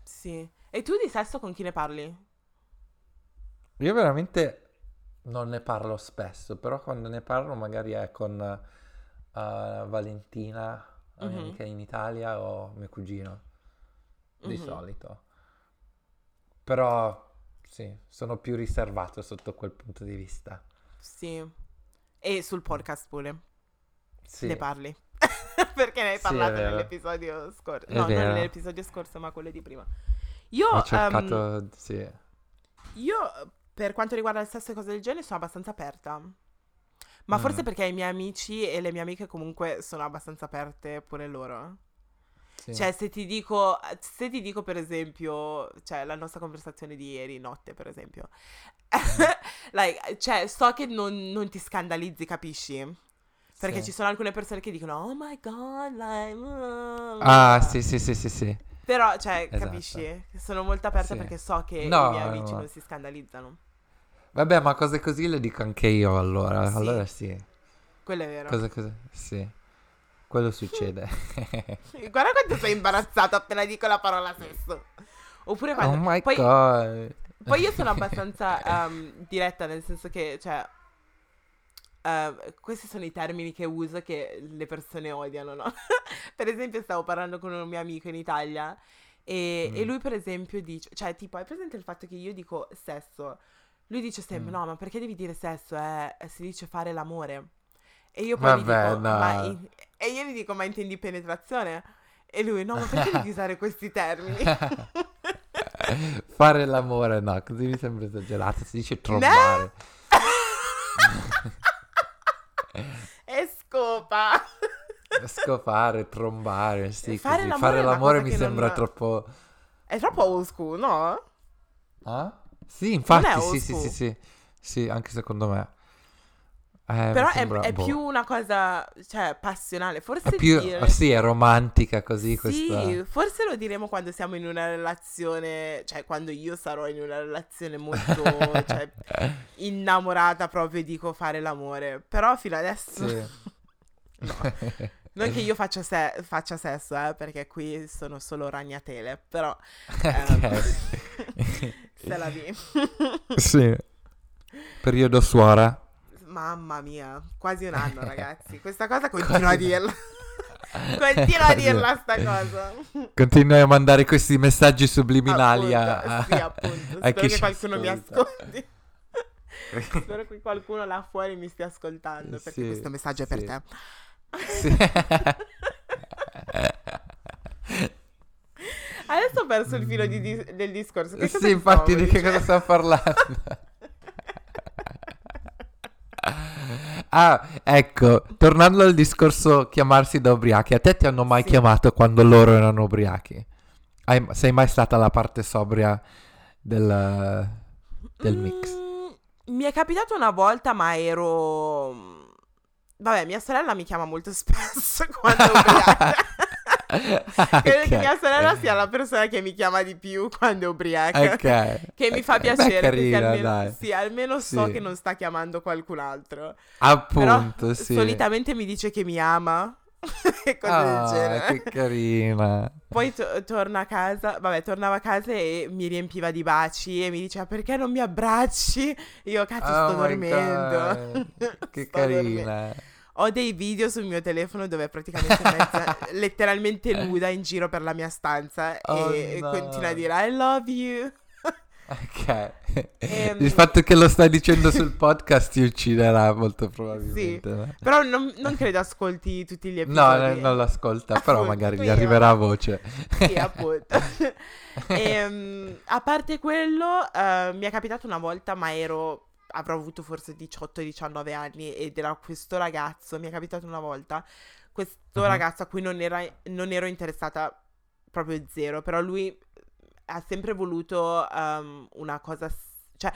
Sì. E tu di sesso con chi ne parli? Io veramente non ne parlo spesso, però quando ne parlo magari è con eh, Valentina, la mia Mhm. amica in Italia, o mio cugino, di Mhm. solito. Però sì, sono più riservato sotto quel punto di vista. Sì. E sul podcast pure. Sì, Ne parli. Perché ne hai Sì, parlato vero. nell'episodio scorso. No, non nell'episodio scorso, ma quello di prima. Io, ho cercato, sì. io, per quanto riguarda il sesso e cose del genere, sono abbastanza aperta. Ma Mm. forse perché i miei amici e le mie amiche comunque sono abbastanza aperte pure loro. sì. Cioè, se ti dico, se ti dico per esempio, cioè la nostra conversazione di ieri notte, per esempio, like, cioè, so che non, non ti scandalizzi, capisci? Perché Sì. ci sono alcune persone che dicono, oh my god, like, uh, Ah, uh." sì, sì, sì, sì, sì. Però, cioè, Esatto. capisci? Sono molto aperta Sì. perché so che No, i miei amici no. non si scandalizzano. Vabbè, ma cose così le dico anche io allora. Sì. Allora sì. Quello è vero. Cose così, sì. Quello succede. Guarda quanto sei imbarazzato appena dico la parola sesso. Oppure oh quando... my poi, god. poi io sono abbastanza ehm, diretta, nel senso che, cioè... eh, questi sono i termini che uso che le persone odiano, no? per esempio stavo parlando con un mio amico in Italia e, e Mm. lui per esempio dice, cioè tipo, hai presente il fatto che io dico sesso? Lui dice sempre, Mm. no, ma perché devi dire sesso? Eh, si dice fare l'amore. E io poi Vabbè, dico, no. ma in- e io gli dico, ma intendi penetrazione? E lui, no, ma perché devi usare questi termini? Fare l'amore, no, così mi sembra esagerato. Si dice trombare. e scopa. Scopare, trombare, sì, Fare così. l'amore Fare l'amore mi sembra non- troppo... È troppo old school, no? Ah? Sì, infatti, sì, sì, sì, sì. Sì, anche secondo me. Eh, Però è, sembra, è boh, più una cosa, cioè, passionale. Forse è più, dire- sì, è romantica così Sì, questa... forse lo diremo quando siamo in una relazione, cioè quando io sarò in una relazione molto, cioè, innamorata proprio dico fare l'amore. Però fino adesso Sì. No. Non che io faccia, se- faccia sesso, eh, perché qui sono solo ragnatele, però... ehm, se la vi. Sì. Periodo suora. Mamma mia, quasi un anno, ragazzi. Questa cosa continua a dirla. continua a dirla sta cosa. Continui a mandare questi messaggi subliminali a, Appunto, a- Sì, appunto. a Spero che qualcuno mi ascolta. ascolti. Spero che qualcuno là fuori mi stia ascoltando, perché Sì, questo messaggio è per sì. te. Sì. Adesso ho perso il filo di dis- del discorso. Che sì, infatti di che cosa dicendo? stiamo parlando? Ah, ecco, tornando al discorso chiamarsi da ubriachi, a te ti hanno mai Sì. chiamato quando loro erano ubriachi? Hai- sei mai stata la parte sobria del, del mix? Mm, mi è capitato una volta, ma ero. Vabbè, mia sorella mi chiama molto spesso quando è ubriaca. Credo che Ok. mia sorella sia la persona che mi chiama di più quando è ubriaca. Ok. Che mi fa Ok. Beh, piacere carina, almeno, dai. sì, almeno so Sì. che non sta chiamando qualcun altro. Appunto, Però sì. solitamente mi dice che mi ama e cose Ah, del genere. che carina. Poi to- torna a casa, vabbè, tornava a casa e mi riempiva di baci e mi diceva perché non mi abbracci? Io cazzo Oh sto dormendo. God, Che Sto dormendo. Ho dei video sul mio telefono dove è praticamente mezza, letteralmente nuda in giro per la mia stanza Oh, e no. continua a dire I love you. Ok. Ehm, Il fatto che lo stai dicendo sul podcast ti ucciderà molto probabilmente. no? Però non, non credo ascolti tutti gli episodi. no, non l'ascolta, però Appunto, magari gli arriverà a voce. Sì, appunto. Ehm, a parte quello, eh, mi è capitato una volta, ma ero, avrò avuto forse 18-19 anni ed era questo ragazzo, mi è capitato una volta, questo Mhm. ragazzo a cui non, era- non ero interessata proprio zero, però lui ha sempre voluto ehm, una cosa, cioè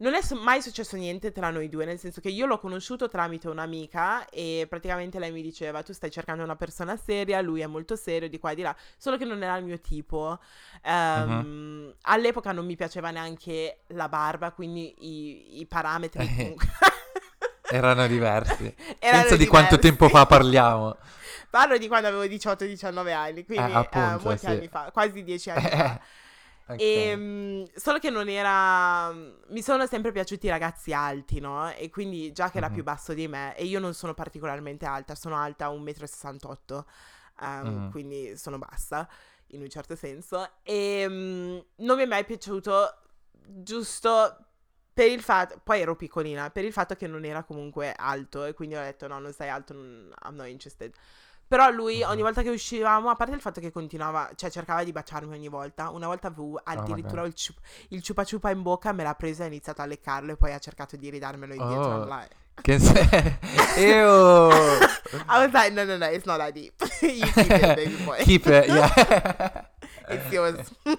non è mai successo niente tra noi due, nel senso che io l'ho conosciuto tramite un'amica e praticamente lei mi diceva tu stai cercando una persona seria, lui è molto serio di qua e di là, solo che non era il mio tipo. Ehm, All'epoca non mi piaceva neanche la barba, quindi i, i parametri Eh, comunque Erano diversi. erano Pensa di quanto tempo fa parliamo. Parlo di quando avevo 18-19 anni, quindi Eh, appunto, eh, molti sì. anni fa, quasi 10 anni fa. Ok. Ehm, solo che non era. Mi sono sempre piaciuti i ragazzi alti, no? E quindi già che era Mhm. più basso di me, e io non sono particolarmente alta, sono alta 1,68 m, ehm, Mhm. quindi sono bassa in un certo senso. E mm, non mi è mai piaciuto, giusto per il fatto. Poi ero piccolina, per il fatto che non era comunque alto, e quindi ho detto: no, non sei alto, non, I'm not interested. Però lui, ogni volta che uscivamo, a parte il fatto che continuava, cioè cercava di baciarmi ogni volta, una volta avevo addirittura God. il, ciup- il ciupa ciupa in bocca, me l'ha preso e ha iniziato a leccarlo e poi ha cercato di ridarmelo indietro. Oh. Che se... Ew. I was like, no, no, no, it's not that deep. you keep it, baby boy. Keep it, yeah. It's yours.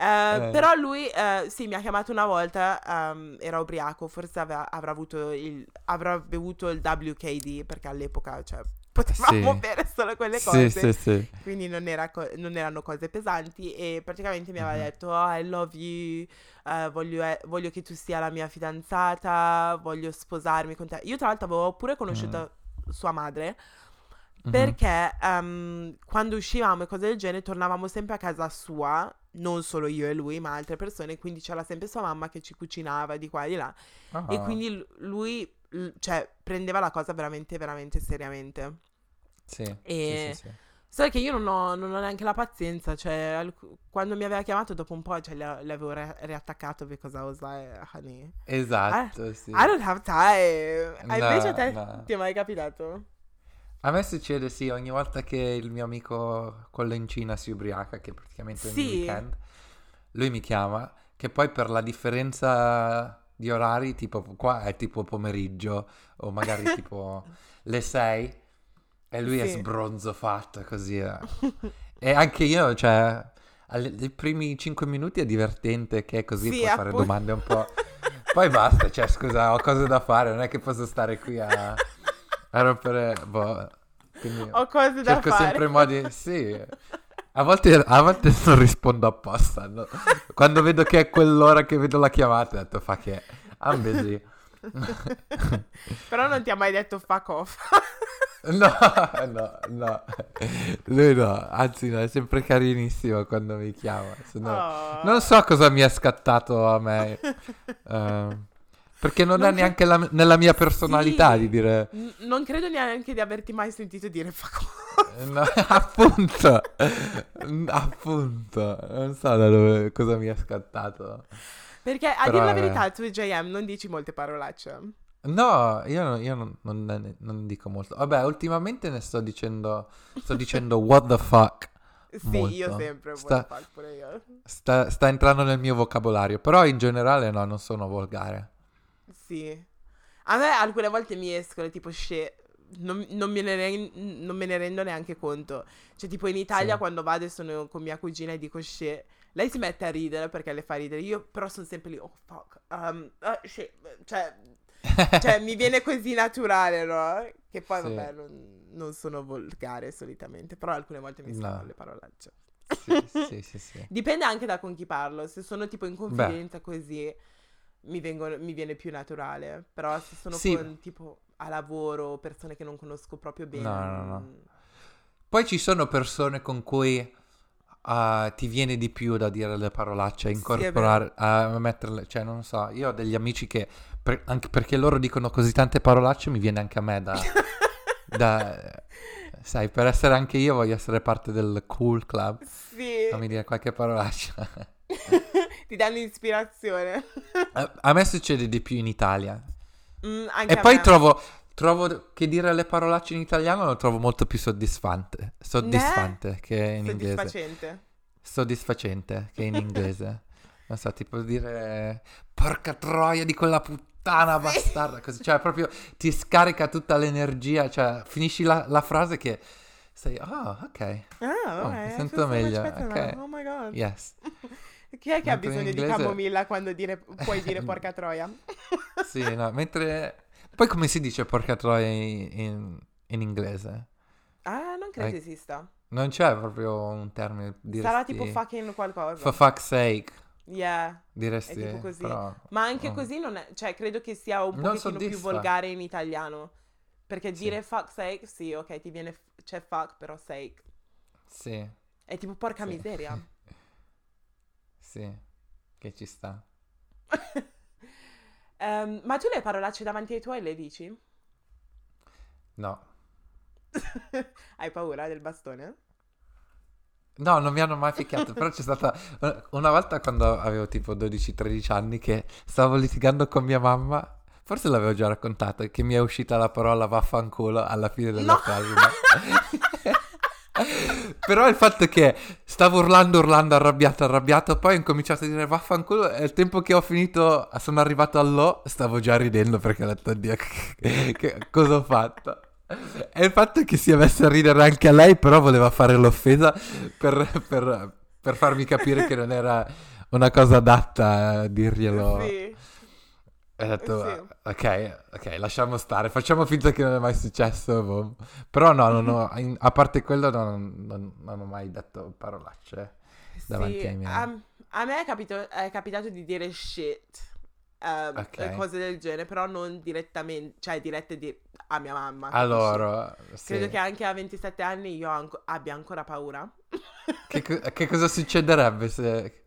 Eh. Però lui, eh, sì, mi ha chiamato una volta, ehm, era ubriaco, forse aveva- avrà, avuto il, avrà bevuto il WKD, perché all'epoca, cioè, potevamo Sì. bere solo quelle Sì, cose. sì, sì. quindi non, era co- non erano cose pesanti e praticamente mi aveva Mhm. detto oh, I love you, eh, voglio, eh, voglio che tu sia la mia fidanzata, voglio sposarmi con te. Io tra l'altro avevo pure conosciuto sua madre Mhm. perché ehm, quando uscivamo e cose del genere tornavamo sempre a casa sua, non solo io e lui ma altre persone, quindi c'era sempre sua mamma che ci cucinava di qua e di là e Ah, quindi lui cioè, prendeva la cosa veramente veramente seriamente. Sì, e- sì, sì, sì. Solo che io non ho, non ho neanche la pazienza, cioè alc- quando mi aveva chiamato dopo un po' cioè, le, le avevo re- riattaccato because I was like, honey, Esatto, sì. I don't have time. Ah, invece a No, te no. ti è mai capitato? A me succede sì, ogni volta che il mio amico con l'encina si ubriaca, che praticamente ogni Sì. weekend, lui mi chiama, che poi per la differenza di orari, tipo qua è tipo pomeriggio o magari tipo le 6 e lui è Sì. sbronzo fatto così. eh. E anche io, cioè, nei primi 5 minuti è divertente che così Sì, puoi fare appunto. domande un po'. Poi basta, cioè scusa, ho cose da fare, non è che posso stare qui a, a rompere... Boh. Quindi Ho cose da cerco fare. sempre modi... Sì. A volte, a volte non rispondo apposta. no? Quando vedo che è quell'ora che vedo la chiamata, ho detto fa che... I'm busy. Però non ti ha mai detto fuck off. No, no, no. Lui no, anzi no, è sempre carinissimo quando mi chiama. no- Oh. Non so cosa mi è scattato a me. eh, perché non, Non è cre- neanche la- nella mia personalità Sì. di dire... N- non credo neanche di averti mai sentito dire fuck off. No, appunto, appunto, non so da dove, cosa mi è scattato. Perché a Però, dire la verità, tu JM non dici molte parolacce. No, io, non- io non, non non dico molto. Vabbè, ultimamente ne sto dicendo, sto dicendo what the fuck. Sì, io Molto. sempre Sta- what the fuck pure io. Sta, sta entrando nel mio vocabolario, però in generale no, non sono volgare. Sì. A me alcune volte mi escono tipo shit. Non, non me ne ren- non me ne rendo neanche conto. Cioè, tipo in Italia Sì. quando vado e sono con mia cugina e dico shit, lei si mette a ridere perché le fa ridere. Io però sono sempre lì, oh fuck, um, ah, shit. Cioè, cioè, mi viene così naturale, no? Che poi, Sì. vabbè, non, non sono volgare solitamente. Però alcune volte mi No. scappano le parolacce. Sì, sì, sì, sì. Dipende anche da con chi parlo. Se sono tipo in confidenza così, mi, vengono- mi viene più naturale. Però se sono con tipo a lavoro, persone che non conosco proprio bene. No, no, no. non- Poi ci sono persone con cui ah, ti viene di più da dire le parolacce, Sì, incorporare, a metterle, cioè non so, io ho degli amici che, per- anche perché loro dicono così tante parolacce, mi viene anche a me da, da- sai, per essere anche io voglio essere parte del cool club, Sì, fammi dire qualche parolaccia. ti danno ispirazione. a, a me succede di più in Italia. Mm, E poi trovo, trovo che dire le parolacce in italiano lo trovo molto più soddisfante, soddisfante che in inglese. Soddisfacente. soddisfacente che in inglese. Non so, tipo dire porca troia di quella puttana bastarda, così, cioè proprio ti scarica tutta l'energia, cioè finisci la, la frase che sei, ah, ok, Ah, Oh, ok, mi I sento feel so much meglio, better ok. now. Oh my god. yes. Chi è che ha Mentre in bisogno di inglese- camomilla quando dire- puoi dire porca troia? Sì, no, mentre... Poi come si dice porca troia in, in- in inglese? Ah, non credo Eh, esista. Non c'è proprio un termine, diresti... Sarà tipo fucking qualcosa. For fuck's sake, yeah. diresti... È tipo così. però- Ma anche oh. così non è, cioè credo che sia un pochettino più soddisfa. volgare in italiano. Perché Sì. dire fuck sake, sì, ok, ti viene, f- c'è fuck, però sake. Sì, È tipo porca Sì. miseria. sì, che ci sta. Ehm, ma tu le parolacce davanti ai tuoi le dici? No. Hai paura del bastone? No, non mi hanno mai picchiato, però c'è stata una volta quando avevo tipo 12-13 anni che stavo litigando con mia mamma, forse l'avevo già raccontato, che mi è uscita la parola vaffanculo alla fine della No! frase. Però il fatto è che stavo urlando, urlando, arrabbiato, arrabbiato, poi ho incominciato a dire vaffanculo e il tempo che ho finito, sono arrivato all'O, stavo già ridendo perché ho detto, oddio, cosa ho fatto? E il fatto è che si è messa a ridere anche a lei, però voleva fare l'offesa per, per- per farmi capire che non era una cosa adatta a dirglielo. Sì. E ho detto, Sì. ok, ok, lasciamo stare, facciamo finta che non è mai successo. boh. Però no, non ho- in- a parte quello non, non- non ho mai detto parolacce davanti Sì, ai miei. a, a me è, capito- è capitato di dire shit, ehm, Ok. e cose del genere, però non direttamente, cioè dirette di- a mia mamma. A capisci? loro, sì. Credo che anche a 27 anni io anco- abbia ancora paura. Che, che cosa succederebbe se,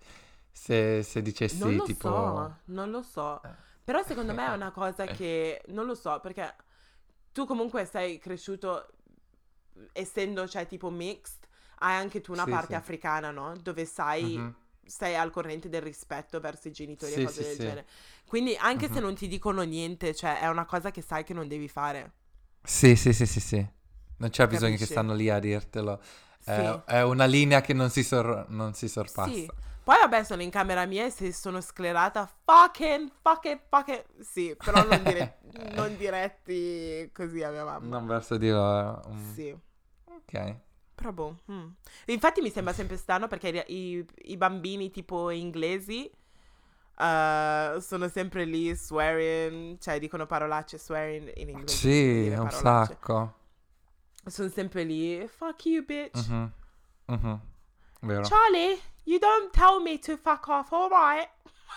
se, se dicessi non lo tipo... so, non lo so. Eh. Però secondo me è una cosa che non lo so, perché tu comunque sei cresciuto essendo, cioè, tipo mixed, hai anche tu una Sì, parte sì. africana, no? Dove sai, Mhm. sei al corrente del rispetto verso i genitori Sì, e cose del genere. Quindi anche se Mhm. non ti dicono niente, cioè, è una cosa che sai che non devi fare. Sì, sì, sì, sì, sì. Non c'è bisogno che Capisci? stanno lì a dirtelo. È, è una linea che non si, sor- non si sorpassa. Sì. Poi vabbè, sono in camera mia e se sono sclerata, fucking, fucking, fucking. Sì, però non, dire- non diretti così a mia mamma. Non verso di loro. mm, Sì. Ok. Però boh. mm. Infatti mi sembra sempre strano perché i, i- bambini tipo inglesi eh, sono sempre lì swearing, cioè dicono parolacce, swearing in inglese. Sì, un sacco. Sono sempre lì, fuck you bitch. Mhm, mhm, Vero. Charlie, you don't tell me to fuck off, alright?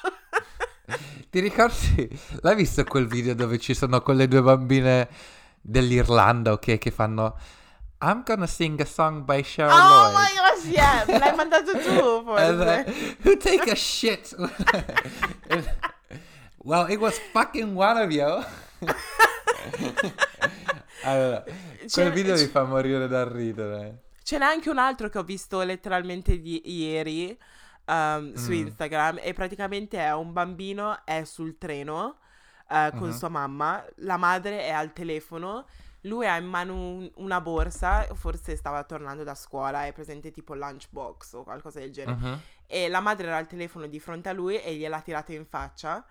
Ti ricordi? L'hai visto quel video dove ci sono quelle due bambine dell'Irlanda, ok, che fanno I'm gonna sing a song by Cheryl Oh Lloyd. my gosh, yeah, me l'hai mandato tu uh, forse. who take a shit? well, it was fucking one of you. allora, quel C'è- video mi fa morire da ridere. Ce n'è anche un altro che ho visto letteralmente di- ieri um, su Mm. Instagram e praticamente è un bambino, è sul treno eh, con Mhm. sua mamma, la madre è al telefono, lui ha in mano un- una borsa, forse stava tornando da scuola, è presente tipo lunchbox o qualcosa del genere, Mhm. e la madre era al telefono di fronte a lui e gliel'ha tirato in faccia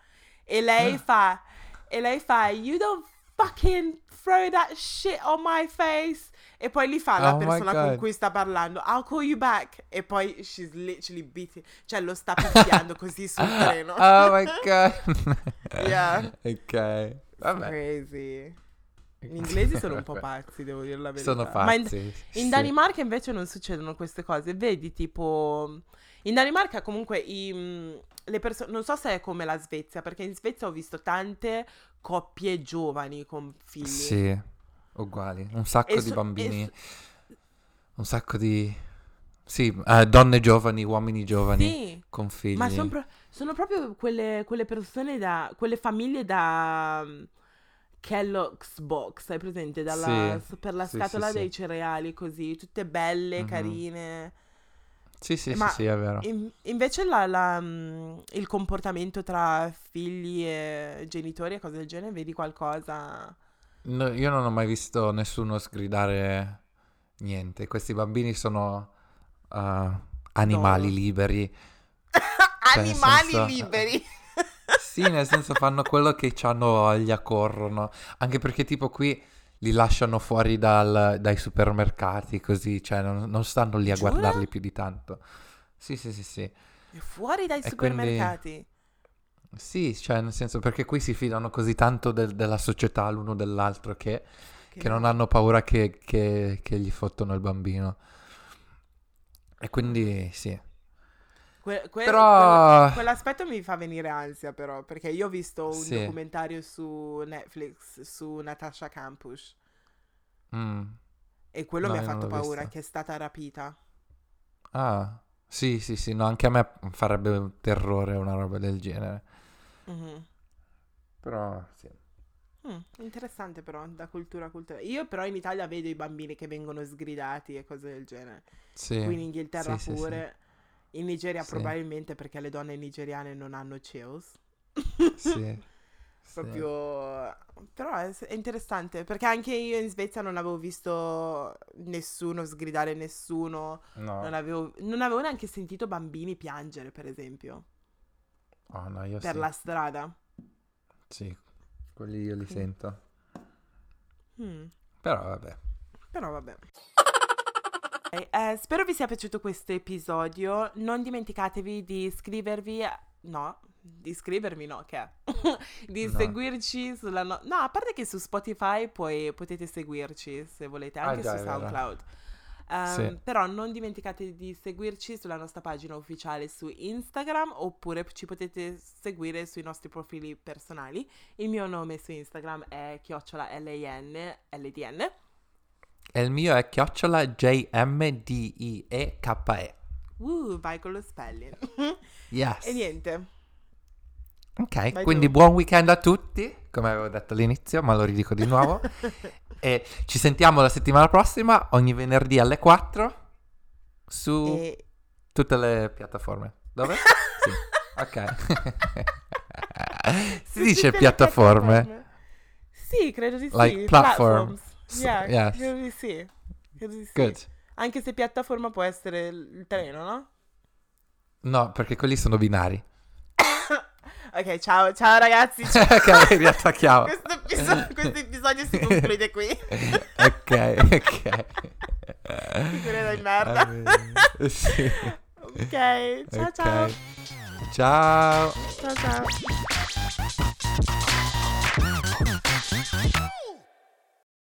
e lei fa, e lei fa, you don't fucking throw that shit on my face. E poi gli fa la Oh persona con cui sta parlando, I'll call you back. E poi she's literally beating, cioè lo sta picchiando così sul treno. Oh my god. Yeah. ok. Vabbè. Crazy. Gli inglesi sono un po' pazzi, devo dire la verità. Sono Ma in, pazzi. in sì. Danimarca invece non succedono queste cose, vedi tipo... In Danimarca comunque i, mh, le persone... Non so se è come la Svezia, perché in Svezia ho visto tante coppie giovani con figli. Sì, uguali. Un sacco E di so- bambini. so- Un sacco di... Sì, eh, donne giovani, uomini giovani Sì, con figli. ma son pro- sono proprio quelle, quelle persone da... quelle famiglie da... mh, Kellogg's Box, hai presente? Dalla, Sì, per la sì, scatola dei cereali così, tutte belle, Mhm. carine. Sì, sì, Ma sì, sì, è vero. In- invece la- la, mm, il comportamento tra figli e genitori e cose del genere, vedi qualcosa? No, io non ho mai visto nessuno sgridare niente. Questi bambini sono eh, animali No. liberi. Cioè, Animali senso- liberi. Sì, nel senso fanno quello che hanno voglia, corrono. Anche perché tipo qui li lasciano fuori dal- dai supermercati, così, cioè non, non stanno lì a Giura? guardarli più di tanto. Sì, sì, sì, sì. Fuori dai E supermercati. Sì, cioè nel senso perché qui si fidano così tanto del- della società l'uno dell'altro che, che non hanno paura che, che- che gli fottono il bambino. E quindi sì. Que- que- Però- quel- quell'aspetto mi fa venire ansia, però, perché io ho visto un Sì. documentario su Netflix su Natasha Campus Mm. e quello No, mi ha fatto paura, visto. che è stata rapita. Ah, sì, sì, sì, no, anche a me farebbe terrore una roba del genere. Mhm. Però sì. Mm, interessante però, da cultura a cultura. Io però in Italia vedo i bambini che vengono sgridati e cose del genere. Sì. Qui in Inghilterra Sì, sì, pure. In Nigeria Sì. probabilmente perché le donne nigeriane non hanno chills. Sì. sì. Proprio... Però è, è interessante perché anche io in Svezia non avevo visto nessuno sgridare nessuno. No. Non avevo, non avevo neanche sentito bambini piangere, per esempio, Oh, no, io per sì. la strada. Sì, quelli io li Mm. sento. Mm. Però vabbè. Però vabbè. Eh, spero vi sia piaciuto questo episodio. Non dimenticatevi di iscrivervi. a- No, di iscrivermi no, che è? di No. seguirci sulla... No-, no, a parte che su Spotify poi potete seguirci se volete, Ah, anche già, su. SoundCloud. Ehm, Sì. Però non dimenticate di seguirci sulla nostra pagina ufficiale su Instagram oppure ci potete seguire sui nostri profili personali. Il mio nome su Instagram è chiocciola LIN, LDN. E il mio è chiocciola J-M-D-I-E-K-E. Uh, vai con lo spelling. Yes. e niente. Ok, Vai quindi tu. buon weekend a tutti, come avevo detto all'inizio, ma lo ridico di nuovo. e ci sentiamo la settimana prossima, ogni venerdì alle 4, su E... tutte le piattaforme. Dove? sì, ok. si dice le piattaforme? Sì, credo di sì. Like platform. Platforms. Yeah, yeah. credo di sì. Credo di sì. Good. Anche se piattaforma può essere il treno, no? No, perché quelli sono binari. ok, ciao, ciao ragazzi. Ciao. ok, riattacchiamo. questo, episodio, questo episodio si conclude qui. ok, ok. Figura del merda. Ah, sì. Ok, ciao okay. ciao. Ciao. Ciao ciao.